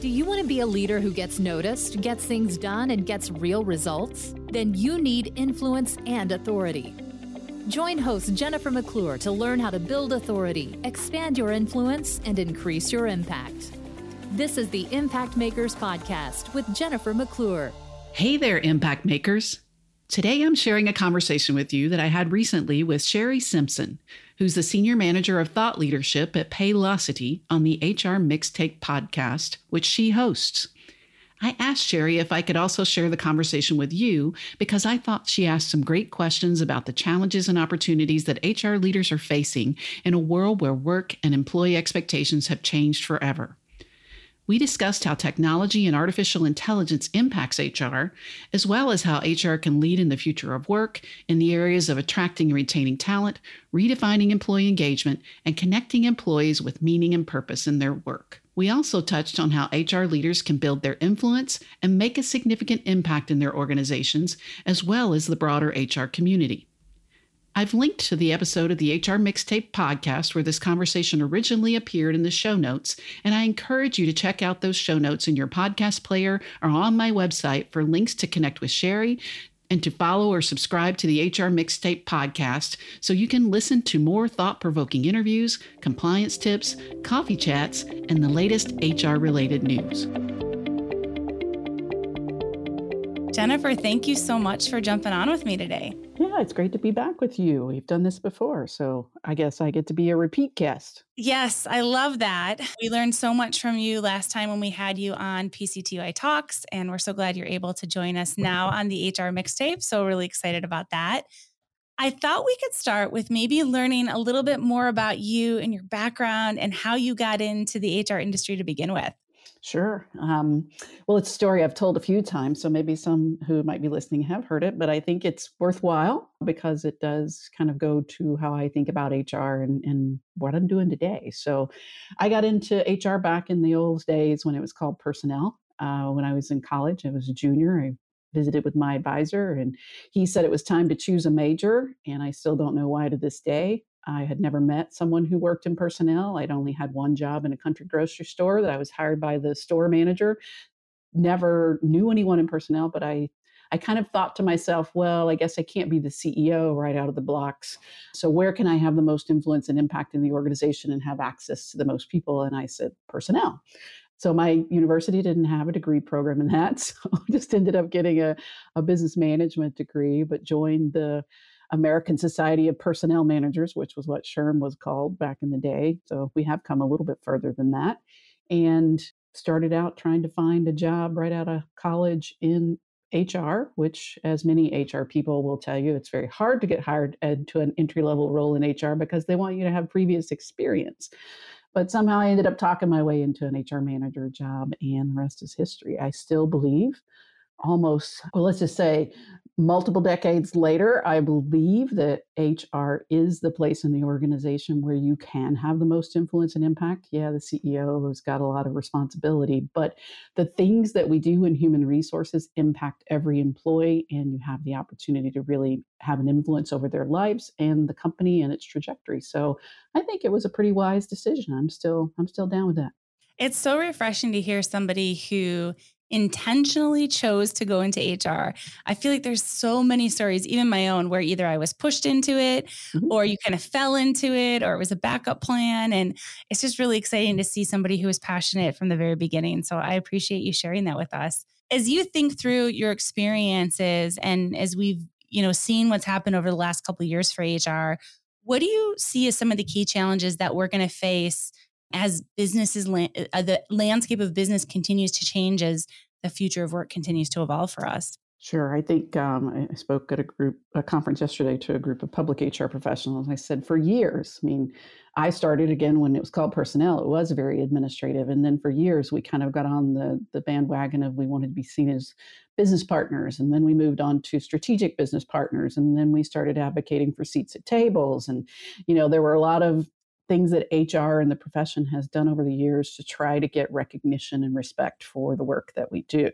Do you want to be a leader who gets noticed, gets things done, and gets real results? Then you need influence and authority. Join host Jennifer McClure to learn how to build authority, expand your influence, and increase your impact. This is the Impact Makers Podcast with Jennifer McClure. Hey there, Impact Makers. Today I'm sharing a conversation with you that I had recently with Shari Simpson, who's the Senior Manager of Thought Leadership at Paylocity on the HR Mixtape podcast, which she hosts. I asked Shari if I could also share the conversation with you because I thought she asked some great questions about the challenges and opportunities that HR leaders are facing in a world where work and employee expectations have changed forever. We discussed how technology and artificial intelligence impacts HR, as well as how HR can lead in the future of work in the areas of attracting and retaining talent, redefining employee engagement, and connecting employees with meaning and purpose in their work. We also touched on how HR leaders can build their influence and make a significant impact in their organizations, as well as the broader HR community. I've linked to the episode of the HR Mixtape podcast where this conversation originally appeared in the show notes, and I encourage you to check out those show notes in your podcast player or on my website for links to connect with Shari and to follow or subscribe to the HR Mixtape podcast so you can listen to more thought provoking interviews, compliance tips, coffee chats, and the latest HR related news. Jennifer, thank you so much for jumping on with me today. Yeah, it's great to be back with you. We've done this before, so I guess I get to be a repeat guest. Yes, I love that. We learned so much from you last time when we had you on PCTI Talks, and we're so glad you're able to join us now on the HR mixtape. So, really excited about that. I thought we could start with maybe learning a little bit more about you and your background and how you got into the HR industry to begin with. Sure. Um, well, it's a story I've told a few times, so maybe some who might be listening have heard it, but I think it's worthwhile because it does kind of go to how I think about HR and, and what I'm doing today. So I got into HR back in the old days when it was called personnel. Uh, when I was in college, I was a junior. I visited with my advisor and he said it was time to choose a major and i still don't know why to this day I had never met someone who worked in personnel. I'd only had one job in a country grocery store that I was hired by the store manager. Never knew anyone in personnel, but I I kind of thought to myself, well, I guess I can't be the CEO right out of the blocks. So where can I have the most influence and impact in the organization and have access to the most people? And I said, personnel. So my university didn't have a degree program in that. So I just ended up getting a, a business management degree, but joined the American Society of Personnel Managers, which was what SHRM was called back in the day. So we have come a little bit further than that. And started out trying to find a job right out of college in HR, which, as many HR people will tell you, it's very hard to get hired into an entry level role in HR because they want you to have previous experience. But somehow I ended up talking my way into an HR manager job, and the rest is history. I still believe almost, well, let's just say multiple decades later, I believe that HR is the place in the organization where you can have the most influence and impact. Yeah, the CEO has got a lot of responsibility, but the things that we do in human resources impact every employee, and you have the opportunity to really have an influence over their lives and the company and its trajectory. So I think it was a pretty wise decision. I'm still I'm still down with that. It's so refreshing to hear somebody who intentionally chose to go into HR. I feel like there's so many stories, even my own, where either I was pushed into it mm-hmm. or you kind of fell into it or it was a backup plan. And it's just really exciting to see somebody who was passionate from the very beginning. So I appreciate you sharing that with us. As you think through your experiences and as we've, you know, seen what's happened over the last couple of years for HR, what do you see as some of the key challenges that we're going to face as businesses, uh, the landscape of business continues to change as the future of work continues to evolve for us. Sure. I think um, I spoke at a group, a conference yesterday to a group of public HR professionals. I said, for years, I mean, I started again when it was called personnel. It was very administrative, and then for years we kind of got on the the bandwagon of we wanted to be seen as business partners, and then we moved on to strategic business partners, and then we started advocating for seats at tables, and you know there were a lot of things that HR and the profession has done over the years to try to get recognition and respect for the work that we do.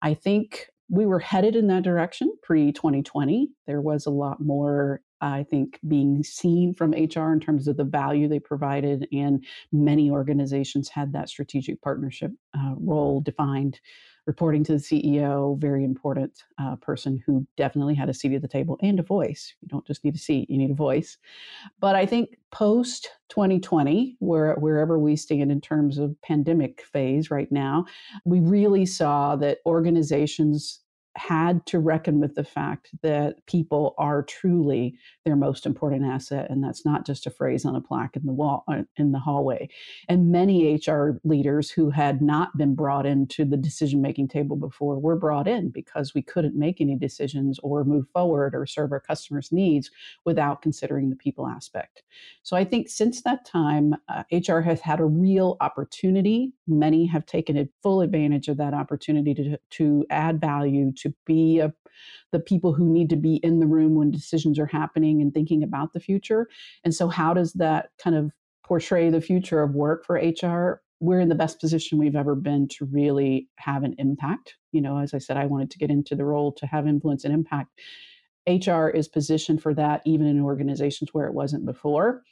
I think we were headed in that direction pre 2020. There was a lot more I think being seen from HR in terms of the value they provided, and many organizations had that strategic partnership uh, role defined reporting to the CEO, very important uh, person who definitely had a seat at the table and a voice. You don't just need a seat, you need a voice. But I think post 2020, where, wherever we stand in terms of pandemic phase right now, we really saw that organizations had to reckon with the fact that people are truly their most important asset and that's not just a phrase on a plaque in the wall uh, in the hallway. And many hr leaders who had not been brought into the decision making table before were brought in because we couldn't make any decisions or move forward or serve our customers needs without considering the people aspect. So i think since that time uh, hr has had a real opportunity. Many have taken full advantage of that opportunity to, to add value to to be a, the people who need to be in the room when decisions are happening and thinking about the future. And so, how does that kind of portray the future of work for HR? We're in the best position we've ever been to really have an impact. You know, as I said, I wanted to get into the role to have influence and impact. HR is positioned for that even in organizations where it wasn't before.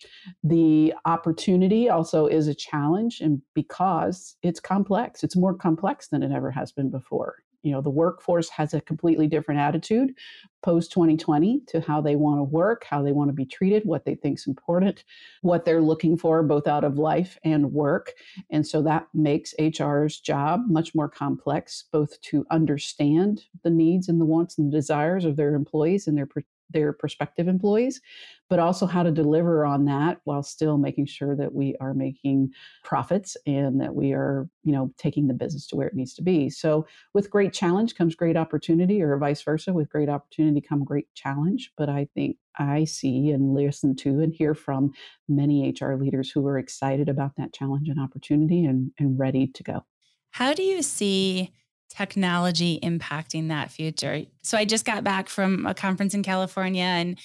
The opportunity also is a challenge and because it's complex, it's more complex than it ever has been before you know the workforce has a completely different attitude post 2020 to how they want to work how they want to be treated what they think is important what they're looking for both out of life and work. And so that makes hr's job much more complex both to understand the needs and the wants and the desires of their employees and their their prospective employees, but also how to deliver on that while still making sure that we are making profits and that we are, you know, taking the business to where it needs to be. So with great challenge comes great opportunity or vice versa. With great opportunity come great challenge. But I think I see and listen to and hear from many HR leaders who are excited about that challenge and opportunity and, and ready to go. How do you see technology impacting that future. So I just got back from a conference in California and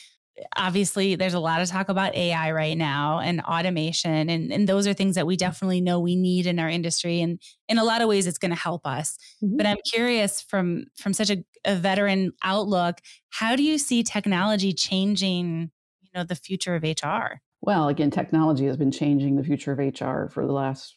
obviously there's a lot of talk about AI right now and automation and, and those are things that we definitely know we need in our industry and in a lot of ways it's going to help us. Mm-hmm. But I'm curious from from such a, a veteran outlook, how do you see technology changing, you know, the future of HR? Well, again, technology has been changing the future of HR for the last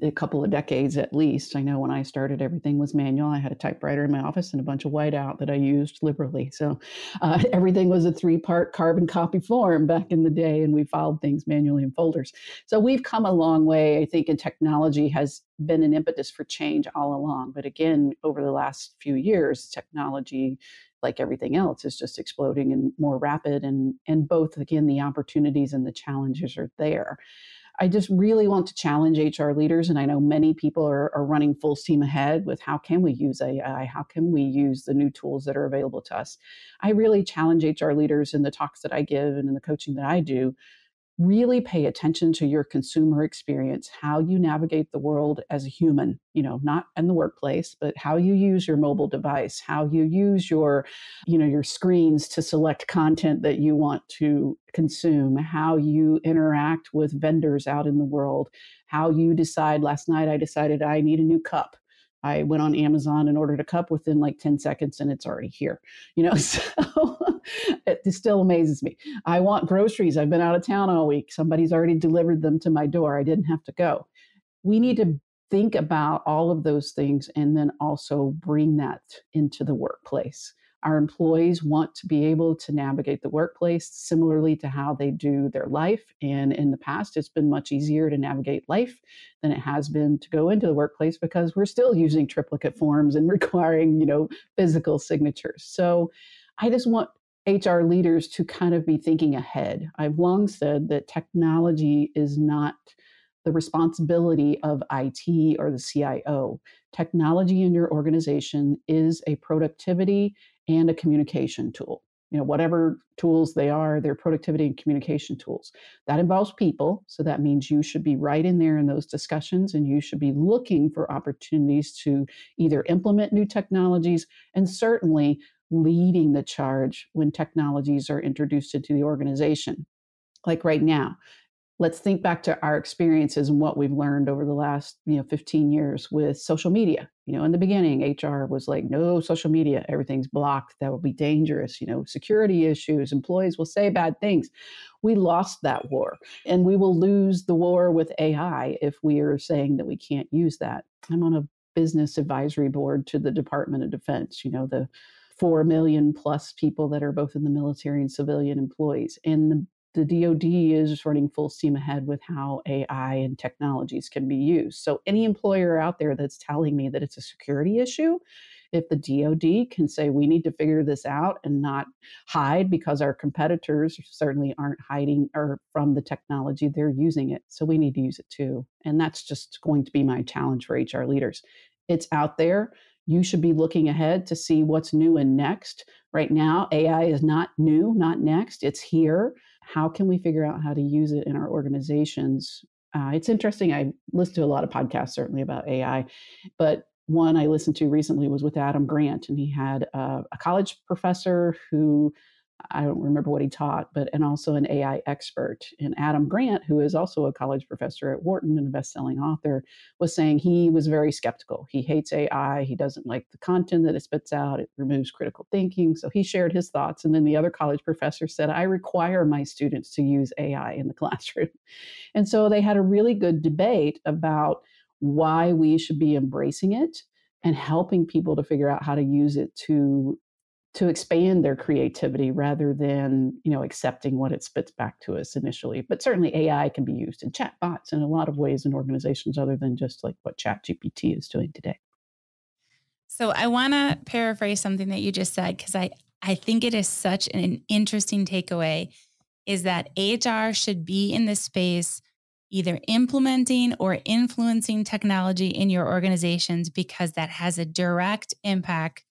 a couple of decades at least. I know when I started, everything was manual. I had a typewriter in my office and a bunch of whiteout that I used liberally. So uh, everything was a three part carbon copy form back in the day, and we filed things manually in folders. So we've come a long way, I think, and technology has been an impetus for change all along. But again, over the last few years, technology like everything else is just exploding and more rapid and and both again the opportunities and the challenges are there I just really want to challenge HR leaders. And I know many people are, are running full steam ahead with how can we use AI? How can we use the new tools that are available to us? I really challenge HR leaders in the talks that I give and in the coaching that I do really pay attention to your consumer experience, how you navigate the world as a human, you know, not in the workplace, but how you use your mobile device, how you use your, you know, your screens to select content that you want to consume, how you interact with vendors out in the world, how you decide last night I decided I need a new cup I went on Amazon and ordered a cup within like 10 seconds and it's already here. You know, so it still amazes me. I want groceries. I've been out of town all week. Somebody's already delivered them to my door. I didn't have to go. We need to think about all of those things and then also bring that into the workplace. Our employees want to be able to navigate the workplace similarly to how they do their life. And in the past, it's been much easier to navigate life than it has been to go into the workplace because we're still using triplicate forms and requiring, you know, physical signatures. So I just want HR leaders to kind of be thinking ahead. I've long said that technology is not the responsibility of IT or the CIO. Technology in your organization is a productivity and a communication tool. You know, whatever tools they are, they're productivity and communication tools. That involves people. So that means you should be right in there in those discussions and you should be looking for opportunities to either implement new technologies and certainly leading the charge when technologies are introduced into the organization. Like right now, let's think back to our experiences and what we've learned over the last you know 15 years with social media. You know in the beginning hr was like no social media. Everything's blocked. That will be dangerous. You know security issues. Employees will say bad things. We lost that war and we will lose the war with ai if we are saying that we can't use that. I'm on a business advisory board to the department of defense you know the 4 million plus people that are both in the military and civilian employees and the the DoD is running full steam ahead with how AI and technologies can be used. So, any employer out there that's telling me that it's a security issue, if the DoD can say we need to figure this out and not hide because our competitors certainly aren't hiding or from the technology, they're using it. So, we need to use it too. And that's just going to be my challenge for HR leaders. It's out there. You should be looking ahead to see what's new and next. Right now, AI is not new, not next, it's here how can we figure out how to use it in our organizations? Uh, it's interesting. I listen to a lot of podcasts, certainly about AI, but one I listened to recently was with Adam Grant, and he had a college professor who I don't remember what he taught, but and also an AI expert. And Adam Grant, who is also a college professor at Wharton and a best-selling author, was saying he was very skeptical. He hates AI. He doesn't like the content that it spits out. It removes critical thinking. So he shared his thoughts. And then the other college professor said, I require my students to use AI in the classroom. And so they had a really good debate about why we should be embracing it and helping people to figure out how to use it to to expand their creativity rather than you know accepting what it spits back to us initially but certainly ai can be used in chatbots in a lot of ways in organizations other than just like what chat gpt is doing today. So i want to paraphrase something that you just said because i i think it is such an interesting takeaway is that hr should be in this space either implementing or influencing technology in your organizations because that has a direct impact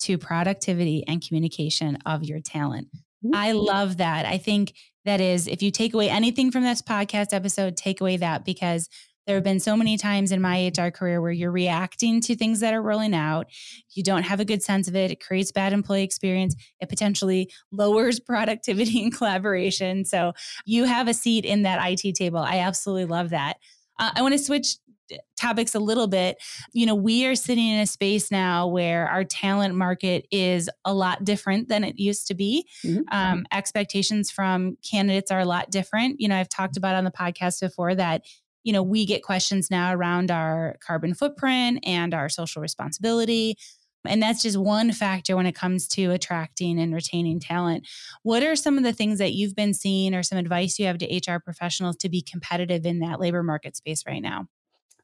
to productivity and communication of your talent. I love that. I think that is, if you take away anything from this podcast episode, take away that because there have been so many times in my HR career where you're reacting to things that are rolling out. You don't have a good sense of it. It creates bad employee experience. It potentially lowers productivity and collaboration. So you have a seat in that IT table. I absolutely love that. Uh, I want to switch topics a little bit, you know, we are sitting in a space now where our talent market is a lot different than it used to be. Mm-hmm. Um, expectations from candidates are a lot different. You know, I've talked about on the podcast before that, you know, we get questions now around our carbon footprint and our social responsibility. And that's just one factor when it comes to attracting and retaining talent. What are some of the things that you've been seeing or some advice you have to HR professionals to be competitive in that labor market space right now?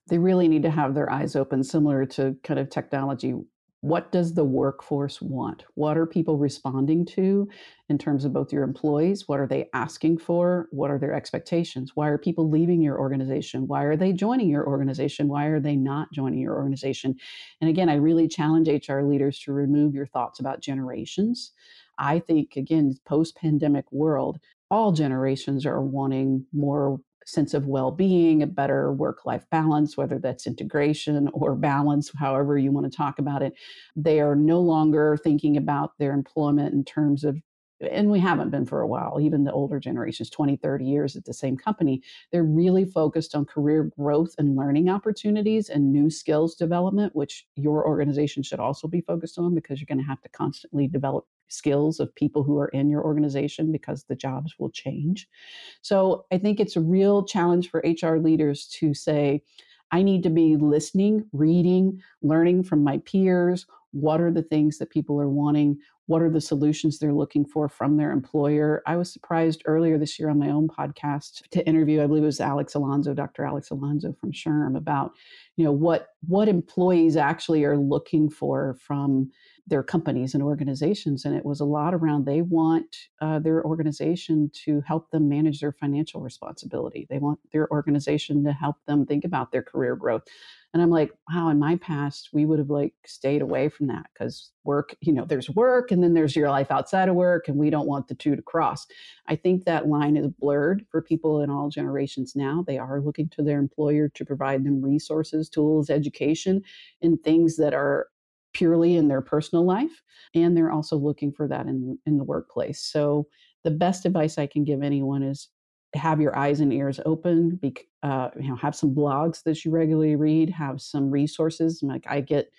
They really need to have their eyes open, similar to kind of technology. What does the workforce want? What are people responding to in terms of both your employees? What are they asking for? What are their expectations? Why are people leaving your organization? Why are they joining your organization? Why are they not joining your organization? And again, I really challenge HR leaders to remove your thoughts about generations. I think, again, post pandemic world, all generations are wanting more sense of well-being a better work-life balance whether that's integration or balance however you want to talk about it. They are no longer thinking about their employment in terms of and we haven't been for a while even the older generations 20 30 years at the same company. They're really focused on career growth and learning opportunities and new skills development which your organization should also be focused on because you're going to have to constantly develop skills of people who are in your organization because the jobs will change. So I think it's a real challenge for HR leaders to say, I need to be listening, reading, learning from my peers. What are the things that people are wanting? What are the solutions they're looking for from their employer? I was surprised earlier this year on my own podcast to interview, I believe it was Alex Alonso, Dr. Alex Alonso from SHRM, about you know what what employees actually are looking for from their companies and organizations and it was a lot around they want uh, their organization to help them manage their financial responsibility. They want their organization to help them think about their career growth. And i'm like wow in my past we would have like stayed away from that because work you know there's work and then there's your life outside of work and we don't want the two to cross. I think that line is blurred for people in all generations now. They are looking to their employer to provide them resources tools education and things that are purely in their personal life and they're also looking for that in in the workplace so the best advice i can give anyone is have your eyes and ears open. Be, uh, you know, have some blogs that you regularly read. Have some resources. Like I get,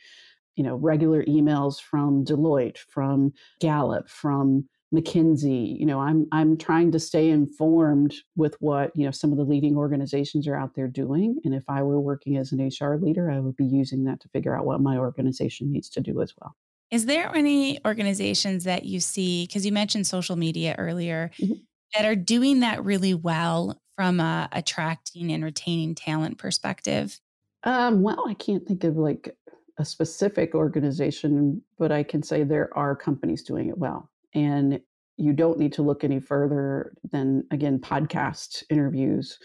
you know, regular emails from Deloitte, from Gallup, from McKinsey. You know, I'm I'm trying to stay informed with what you know some of the leading organizations are out there doing. And if I were working as an HR leader, I would be using that to figure out what my organization needs to do as well. Is there any organizations that you see, because you mentioned social media earlier, mm-hmm. that are doing that really well from a attracting and retaining talent perspective? Um, well, I can't think of like a specific organization, but I can say there are companies doing it well. And you don't need to look any further than, again, podcast interviews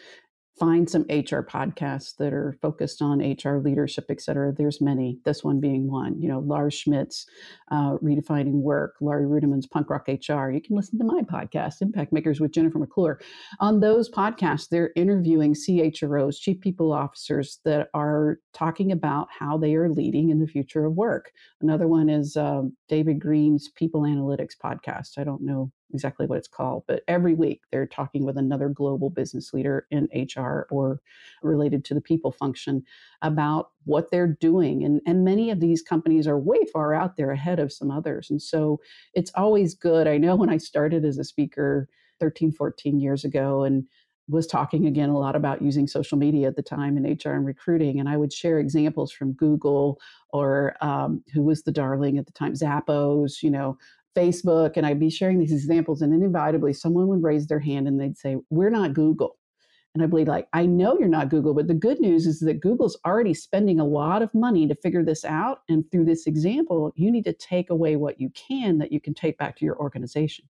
find some HR podcasts that are focused on HR leadership, et cetera. There's many, this one being one. You know, Lars Schmidt's uh, Redefining Work, Laurie Ruettimann's Punk Rock HR. You can listen to my podcast, Impact Makers with Jennifer McClure. On those podcasts, they're interviewing CHROs, chief people officers that are talking about how they are leading in the future of work. Another one is uh, David Green's People Analytics podcast. I don't know exactly what it's called, but every week they're talking with another global business leader in HR or related to the people function about what they're doing. And, and many of these companies are way far out there ahead of some others. And so it's always good. I know when I started as a speaker 13, 14 years ago and was talking again a lot about using social media at the time in HR and recruiting. And I would share examples from Google or um, who was the darling at the time, Zappos, you know, Facebook and I'd be sharing these examples, and inevitably someone would raise their hand and they'd say, We're not Google. And I'd be like, I know you're not Google, but the good news is that Google's already spending a lot of money to figure this out. And through this example, you need to take away what you can that you can take back to your organization.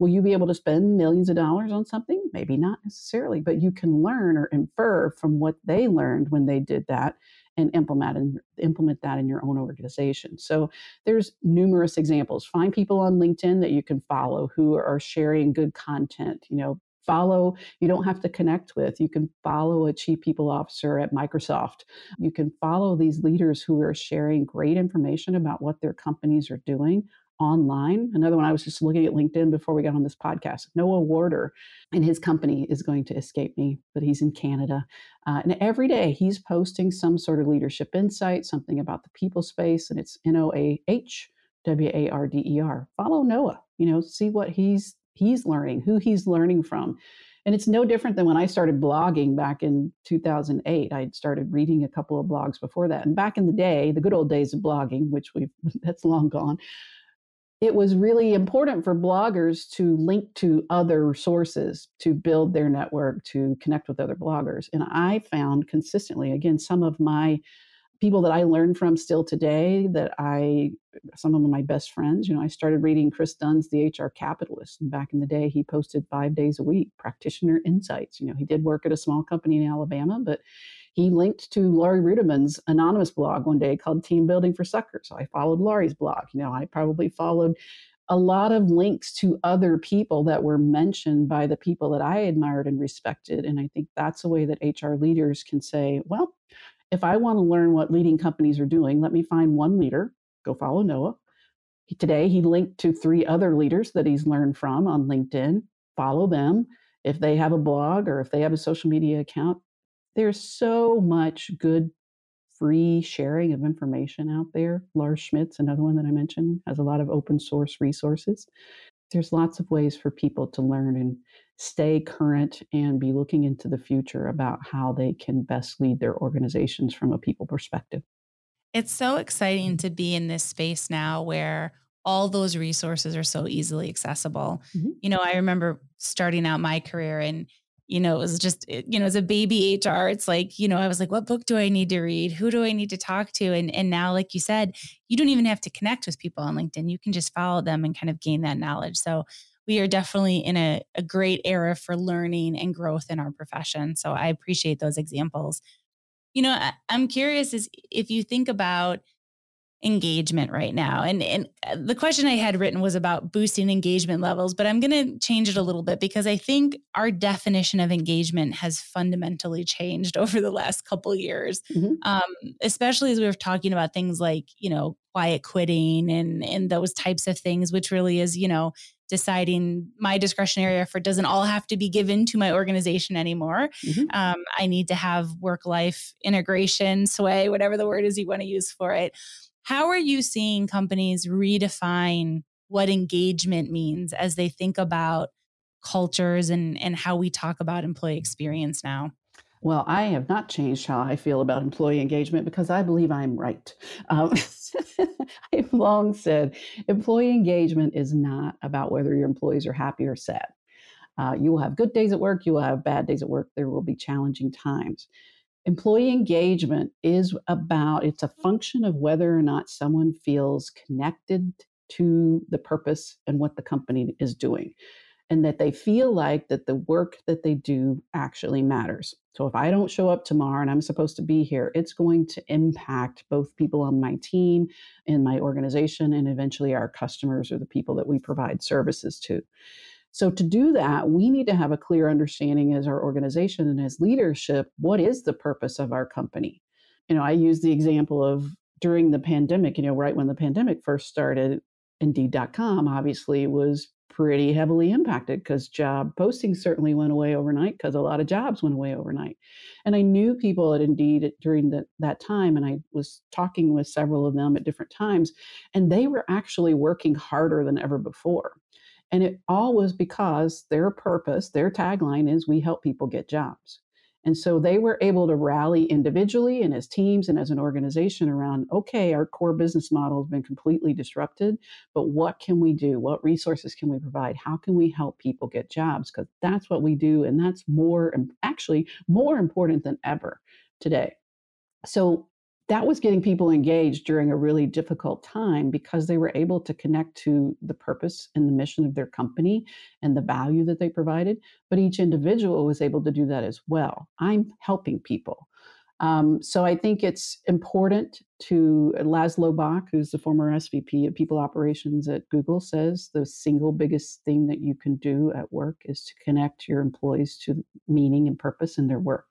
Will you be able to spend millions of dollars on something? Maybe not necessarily, but you can learn or infer from what they learned when they did that and implement and implement that in your own organization. So there's numerous examples. Find people on LinkedIn that you can follow who are sharing good content. You know, follow you don't have to connect with you can follow a chief people officer at microsoft you can follow these leaders who are sharing great information about what their companies are doing online. Another one I was just looking at LinkedIn before we got on this podcast. Noah Warder and his company is going to escape me, but he's in Canada. Uh, and every day he's posting some sort of leadership insight, something about the people space, and it's N O A H W A R D E R. Follow Noah, you know, see what he's he's learning, who he's learning from. And it's no different than when I started blogging back in 2008. I'd started reading a couple of blogs before that. And back in the day, the good old days of blogging, which we've that's long gone, it was really important for bloggers to link to other sources to build their network, to connect with other bloggers. And I found consistently, again, some of my people that I learned from still today that I, some of my best friends, you know, I started reading Kris Dunn's The HR Capitalist. And back in the day, he posted five days a week, practitioner insights. You know, he did work at a small company in Alabama, but he linked to Laurie Ruettimann's anonymous blog one day called Team Building for Suckers. So I followed Laurie's blog. You know, I probably followed a lot of links to other people that were mentioned by the people that I admired and respected. And I think that's a way that HR leaders can say, well, if I want to learn what leading companies are doing, let me find one leader, go follow Noah. Today, he linked to three other leaders that he's learned from on LinkedIn. Follow them. If they have a blog or if they have a social media account, there's so much good free sharing of information out there. Lars Schmidt's another one that I mentioned, has a lot of open source resources. There's lots of ways for people to learn and stay current and be looking into the future about how they can best lead their organizations from a people perspective. It's so exciting to be in this space now where all those resources are so easily accessible. Mm-hmm. You know, I remember starting out my career and you know, it was just, eh, you know, as a baby HR, it's like, you know, I was like, what book do I need to read? Who do I need to talk to? And and now, like you said, you don't even have to connect with people on LinkedIn. You can just follow them and kind of gain that knowledge. So we are definitely in a, a great era for learning and growth in our profession. So I appreciate those examples. You know, I, I'm curious is if you think about engagement right now. And and uh, the question I had written was about boosting engagement levels, but I'm going to change it a little bit because I think our definition of engagement has fundamentally changed over the last couple years. Mm-hmm. Um, especially as we were talking about things like, you know, quiet quitting and and those types of things which really is, you know, deciding my discretionary effort doesn't all have to be given to my organization anymore. Mm-hmm. Um, I need to have work life integration, sway, whatever the word is you want to use for it. How are you seeing companies redefine what engagement means as they think about cultures and, and how we talk about employee experience now? Well, I have not changed how I feel about employee engagement because I believe I'm right. Um, I've long said employee engagement is not about whether your employees are happy or sad. Uh, you will have good days at work, you will have bad days at work, there will be challenging times. Employee engagement is about, it's a function of whether or not someone feels connected to the purpose and what the company is doing and that they feel like that the work that they do actually matters. So if I don't show up tomorrow and I'm supposed to be here, it's going to impact both people on my team and my organization and eventually our customers or the people that we provide services to. So to do that, we need to have a clear understanding as our organization and as leadership, what is the purpose of our company? You know, I use the example of during the pandemic, you know, right when the pandemic first started, Indeed.com obviously was pretty heavily impacted because job postings certainly went away overnight because a lot of jobs went away overnight. And I knew people at Indeed during the, that time, and I was talking with several of them at different times, and they were actually working harder than ever before. And it all was because their purpose, their tagline is we help people get jobs. And so they were able to rally individually and as teams and as an organization around okay, our core business model has been completely disrupted, but what can we do? What resources can we provide? How can we help people get jobs? Because that's what we do. And that's more, actually, more important than ever today. So that was getting people engaged during a really difficult time because they were able to connect to the purpose and the mission of their company and the value that they provided. But each individual was able to do that as well. I'm helping people. Um, so I think it's important to Laszlo Bock, who's the former SVP of People Operations at Google, says the single biggest thing that you can do at work is to connect your employees to meaning and purpose in their work.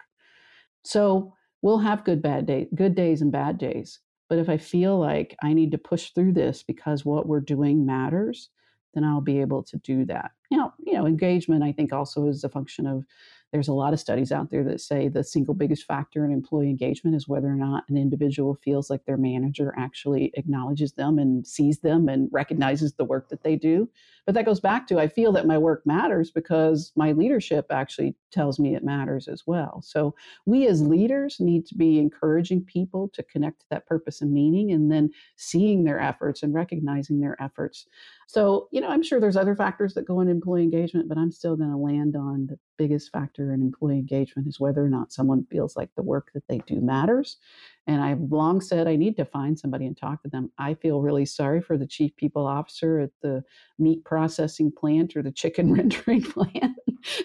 So we'll have good bad days, good days and bad days. But if I feel like I need to push through this because what we're doing matters, then I'll be able to do that. Now, you know, engagement I think also is a function of there's a lot of studies out there that say the single biggest factor in employee engagement is whether or not an individual feels like their manager actually acknowledges them and sees them and recognizes the work that they do. But that goes back to I feel that my work matters because my leadership actually tells me it matters as well. So we as leaders need to be encouraging people to connect to that purpose and meaning and then seeing their efforts and recognizing their efforts. So, you know, I'm sure there's other factors that go into employee engagement, but I'm still going to land on the biggest factor in employee engagement is whether or not someone feels like the work that they do matters and I've long said I need to find somebody and talk to them. I feel really sorry for the chief people officer at the meat processing plant or the chicken rendering plant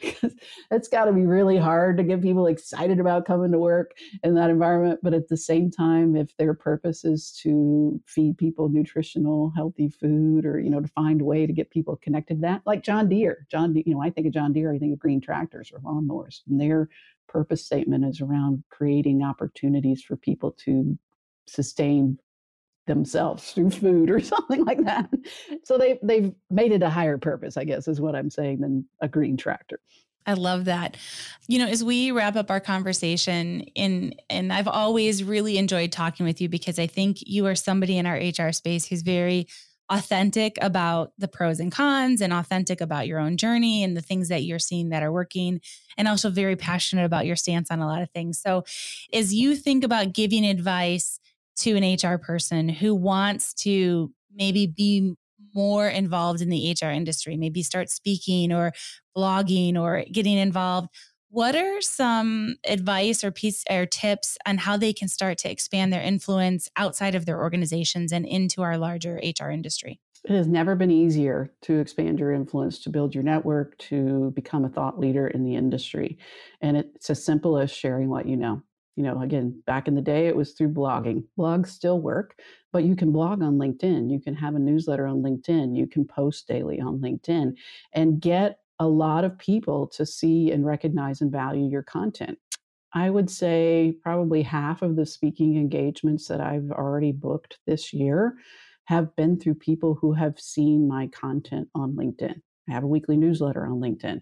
because it's got to be really hard to get people excited about coming to work in that environment. But at the same time, if their purpose is to feed people nutritional, healthy food or, you know, to find a way to get people connected to that, like John Deere, John, you know, I think of John Deere, I think of green tractors or lawnmowers and they're purpose statement is around creating opportunities for people to sustain themselves through food or something like that. So they they've made it a higher purpose, I guess, is what I'm saying, than a green tractor. I love that. You know, as we wrap up our conversation in and I've always really enjoyed talking with you because I think you are somebody in our HR space who's very authentic about the pros and cons and authentic about your own journey and the things that you're seeing that are working and also very passionate about your stance on a lot of things. So as you think about giving advice to an HR person who wants to maybe be more involved in the HR industry, maybe start speaking or blogging or getting involved, what are some advice or piece or tips on how they can start to expand their influence outside of their organizations and into our larger HR industry? It has never been easier to expand your influence, to build your network, to become a thought leader in the industry. And it's as simple as sharing what you know. You know, again, back in the day, it was through blogging. Blogs still work, but you can blog on LinkedIn. You can have a newsletter on LinkedIn. You can post daily on LinkedIn and get a lot of people to see and recognize and value your content. I would say probably half of the speaking engagements that I've already booked this year have been through people who have seen my content on LinkedIn. I have a weekly newsletter on LinkedIn.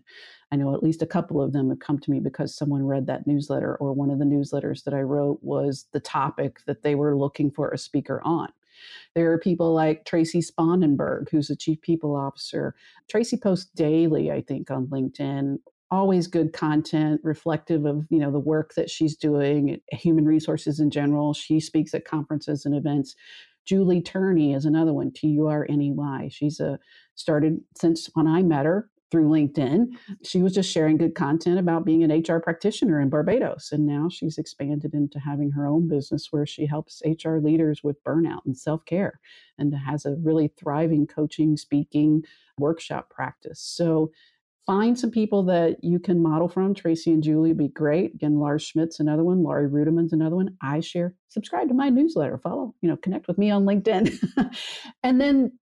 I know at least a couple of them have come to me because someone read that newsletter, or one of the newsletters that I wrote was the topic that they were looking for a speaker on. There are people like Tracie Sponenberg, who's a chief people officer. Tracy posts daily, I think, on LinkedIn. Always good content, reflective of you know the work that she's doing, human resources in general. She speaks at conferences and events. Julie Turney is another one, T U R N E Y. She's a started since when I met her through LinkedIn. She was just sharing good content about being an HR practitioner in Barbados. And now she's expanded into having her own business where she helps HR leaders with burnout and self care and has a really thriving coaching, speaking, workshop practice. So find some people that you can model from. Tracie and Julie would be great. Again, Lars Schmidt's another one. Laurie Ruettimann's another one. I share. Subscribe to my newsletter. Follow, you know, connect with me on LinkedIn. and then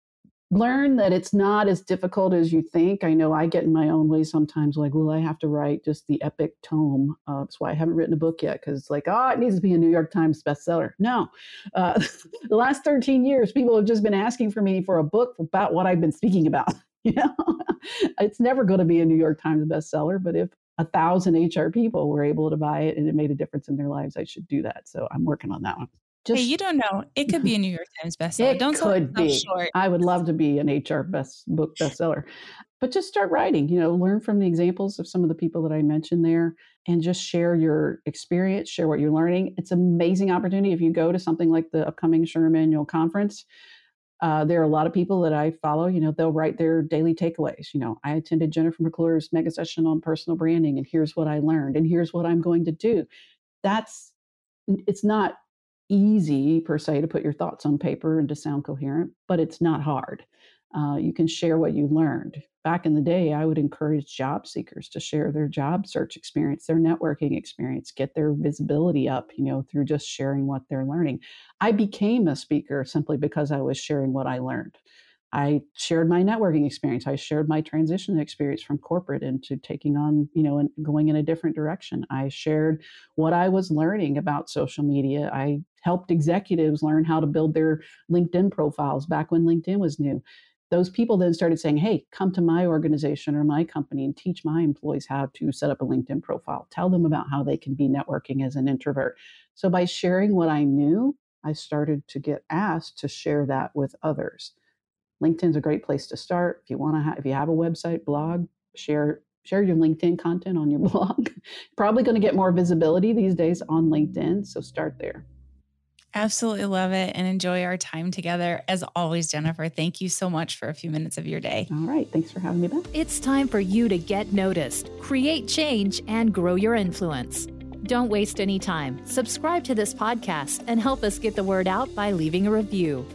learn that it's not as difficult as you think. I know I get in my own way sometimes, like, well, I have to write just the epic tome. Uh, that's why I haven't written a book yet, because it's like, oh, it needs to be a New York Times bestseller. No. Uh, the last 13 years, people have just been asking for me for a book about what I've been speaking about. You know, it's never going to be a New York Times bestseller, but if a thousand HR people were able to buy it and it made a difference in their lives, I should do that. So I'm working on that one. Just, hey, you don't know. It could be a New York Times bestseller. It don't could be. Short. I would love to be an HR best book bestseller. But just start writing, you know, learn from the examples of some of the people that I mentioned there and just share your experience, share what you're learning. It's an amazing opportunity if you go to something like the upcoming SHRM annual conference. Uh, there are a lot of people that I follow, you know, they'll write their daily takeaways. You know, I attended Jennifer McClure's mega session on personal branding, and here's what I learned, and here's what I'm going to do. That's, it's not easy per se to put your thoughts on paper and to sound coherent, but it's not hard. Uh, you can share what you learned. Back in the day, I would encourage job seekers to share their job search experience, their networking experience, get their visibility up, you know, through just sharing what they're learning. I became a speaker simply because I was sharing what I learned. I shared my networking experience. I shared my transition experience from corporate into taking on, you know, and going in a different direction. I shared what I was learning about social media. I helped executives learn how to build their LinkedIn profiles back when LinkedIn was new. Those people then started saying, hey, come to my organization or my company and teach my employees how to set up a LinkedIn profile. Tell them about how they can be networking as an introvert. So by sharing what I knew, I started to get asked to share that with others. LinkedIn's a great place to start. If you want to, ha- if you have a website, blog, share share your LinkedIn content on your blog. Probably going to get more visibility these days on LinkedIn, so start there. Absolutely love it and enjoy our time together. As always, Jennifer, thank you so much for a few minutes of your day. All right. Thanks for having me back. It's time for you to get noticed, create change, and grow your influence. Don't waste any time. Subscribe to this podcast and help us get the word out by leaving a review.